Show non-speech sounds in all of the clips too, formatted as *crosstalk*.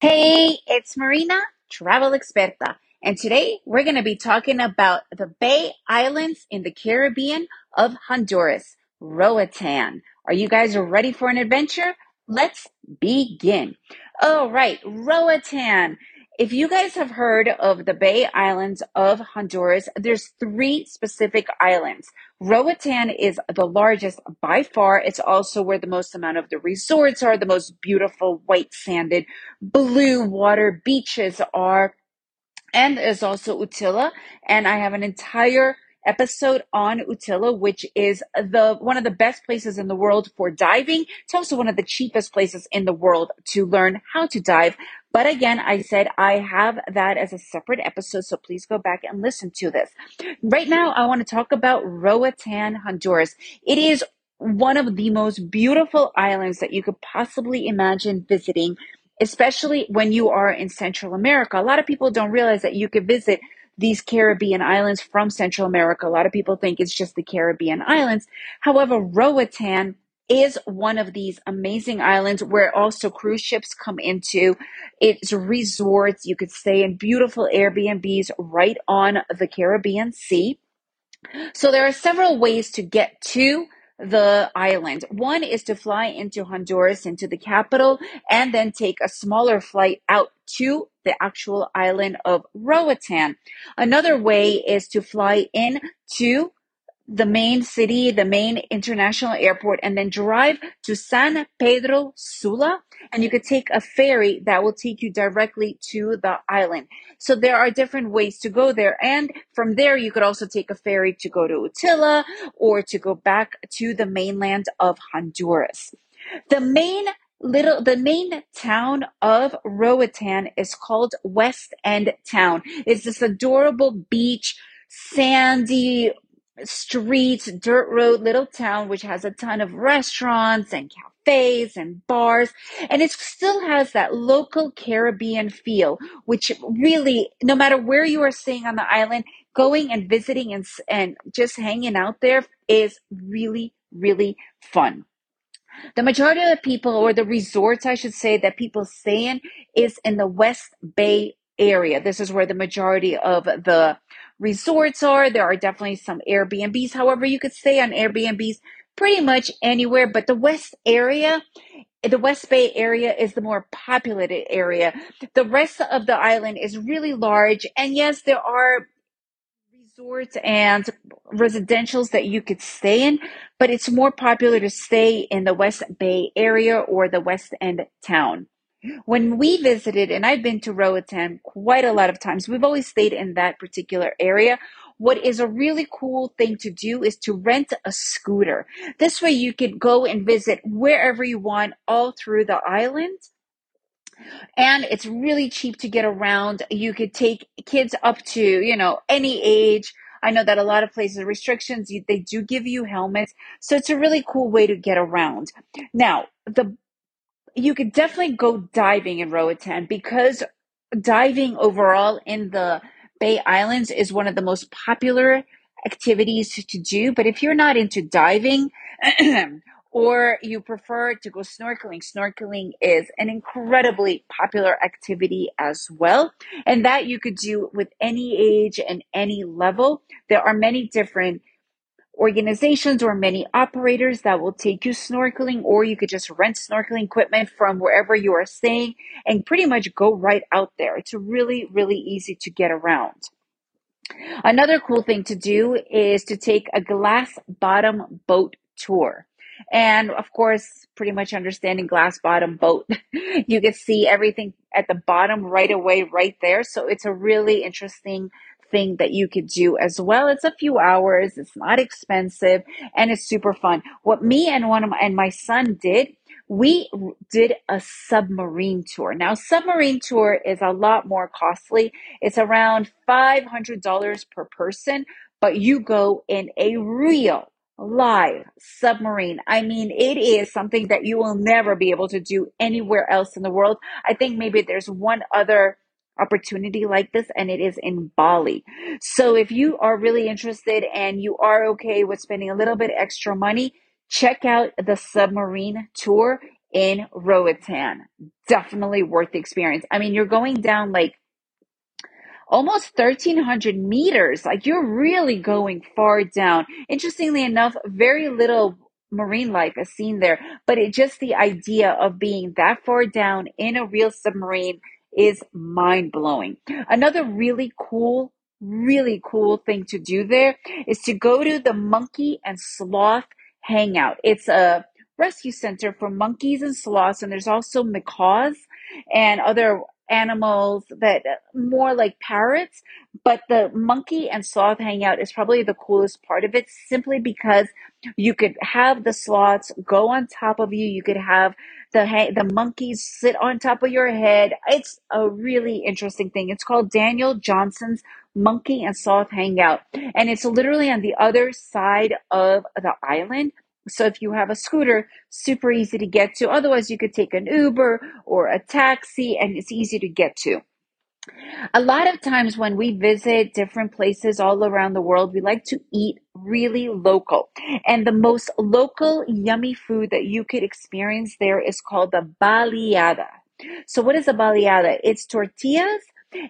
Hey, it's Marina, travel experta, and today we're going to be talking about the Bay Islands in the Caribbean of Honduras, Roatan. Are you guys ready for an adventure? Let's begin. All right, Roatan. If you guys have heard of the Bay Islands of Honduras, there's three specific islands. Roatan is the largest by far. It's also where the most amount of the resorts are, the most beautiful white sanded blue water beaches are. And there's also Utila. And I have an entire episode on Utila, which is the one of the best places in the world for diving. It's also one of the cheapest places in the world to learn how to dive. But again, I said I have that as a separate episode, so please go back and listen to this. Right now, I want to talk about Roatan, Honduras. It is one of the most beautiful islands that you could possibly imagine visiting especially when you are in Central America. A lot of people don't realize that you could visit these Caribbean islands from Central America. A lot of people think it's just the Caribbean islands. However, Roatan is one of these amazing islands where also cruise ships come into. It's resorts. You could stay in beautiful Airbnbs right on the Caribbean Sea. So there are several ways to get to the island. One is to fly into Honduras, into the capital, and then take a smaller flight out to the actual island of Roatan. Another way is to fly in to the main city, the main international airport, and then drive to San Pedro Sula. And you could take a ferry that will take you directly to the island. So there are different ways to go there. And from there, you could also take a ferry to go to Utila or to go back to the mainland of Honduras. The main little the main town of Roatan is called West End Town. It's this adorable beach, sandy streets, dirt road little town, which has a ton of restaurants and cafes and bars. And it still has that local Caribbean feel, which really, no matter where you are staying on the island, going and visiting and, and just hanging out there is really, really fun. The majority of the people, or the resorts, I should say, that people stay in is in the West Bay area. This is where the majority of the resorts are. There are definitely some Airbnbs. However, you could stay on Airbnbs pretty much anywhere, but the West area, the West Bay area is the more populated area. The rest of the island is really large. And yes, there are resorts and residentials that you could stay in, but it's more popular to stay in the West Bay area or the West End town. When we visited, and I've been to Roatan quite a lot of times, we've always stayed in that particular area. What is a really cool thing to do is to rent a scooter. This way you could go and visit wherever you want all through the island. And it's really cheap to get around. You could take kids up to, you know, any age. I know that a lot of places restrictions, they do give you helmets. So it's a really cool way to get around. Now, the you could definitely go diving in Roatan because diving overall in the Bay Islands is one of the most popular activities to do. But if you're not into diving *clears throat* or you prefer to go snorkeling, snorkeling is an incredibly popular activity as well. And that you could do with any age and any level. There are many different organizations or many operators that will take you snorkeling, or you could just rent snorkeling equipment from wherever you are staying and pretty much go right out there. It's really, really easy to get around. Another cool thing to do is to take a glass bottom boat tour. And of course, pretty much understanding glass bottom boat, *laughs* you can see everything at the bottom right away, right there. So it's a really interesting thing that you could do as well. It's a few hours, it's not expensive, and it's super fun. What me and one of my, and my son did, we did a submarine tour. Now, submarine tour is a lot more costly. It's around $500 per person, but you go in a real live submarine. I mean, it is something that you will never be able to do anywhere else in the world. I think maybe there's one other opportunity like this and it is in Bali. So if you are really interested and you are okay with spending a little bit extra money, check out the submarine tour. in Roatan. Definitely worth the experience. I mean, you're going down like almost 1300 meters. Like you're really going far down. Interestingly enough, very little marine life is seen there, but it just the idea of being that far down in a real submarine is mind blowing. Another really cool, really cool thing to do there is to go to the monkey and sloth hangout. It's a rescue center for monkeys and sloths, and there's also macaws and other animals that uh, more like parrots, but the monkey and sloth hangout is probably the coolest part of it simply because you could have the sloths go on top of you. You could have the the monkeys sit on top of your head. It's a really interesting thing. It's called Daniel Johnson's Monkey and Sloth Hangout, and it's literally on the other side of the island. So if you have a scooter, super easy to get to. Otherwise, you could take an Uber or a taxi and it's easy to get to. A lot of times when we visit different places all around the world, we like to eat really local. And the most local yummy food that you could experience there is called the baleada. So what is a baleada? It's tortillas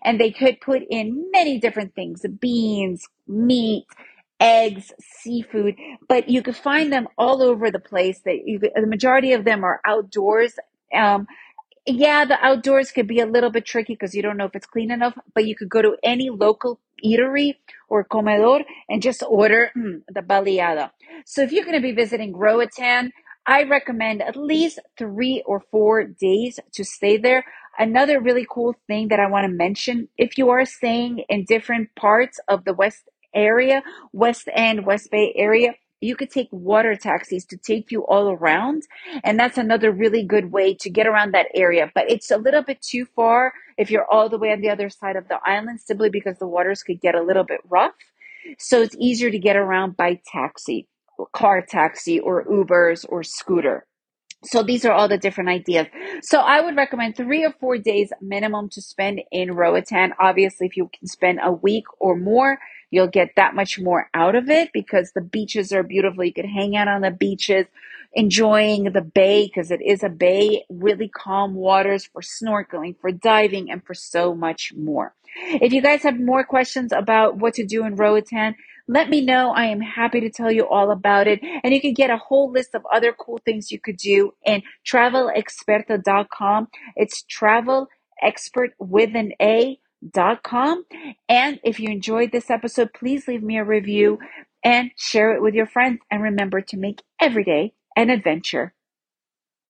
and they could put in many different things, beans, meat, eggs, seafood, but you could find them all over the place. That you the majority of them are outdoors. Um, yeah, the outdoors could be a little bit tricky because you don't know if it's clean enough, but you could go to any local eatery or comedor and just order mm, the baleada. So if you're going to be visiting Roatan, I recommend at least three or four days to stay there. Another really cool thing that I want to mention if you are staying in different parts of the West area, West End, West Bay area, you could take water taxis to take you all around. And that's another really good way to get around that area. But it's a little bit too far if you're all the way on the other side of the island, simply because the waters could get a little bit rough. So it's easier to get around by taxi, car taxi, or Ubers or scooter. So these are all the different ideas. So I would recommend three or four days minimum to spend in Roatan. Obviously, if you can spend a week or more, you'll get that much more out of it because the beaches are beautiful. You could hang out on the beaches, enjoying the bay because it is a bay, really calm waters for snorkeling, for diving, and for so much more. If you guys have more questions about what to do in Roatan, let me know. I am happy to tell you all about it. And you can get a whole list of other cool things you could do in travelexperta.com. It's travel expert with an A dot com. And if you enjoyed this episode, please leave me a review and share it with your friends. And remember to make every day an adventure.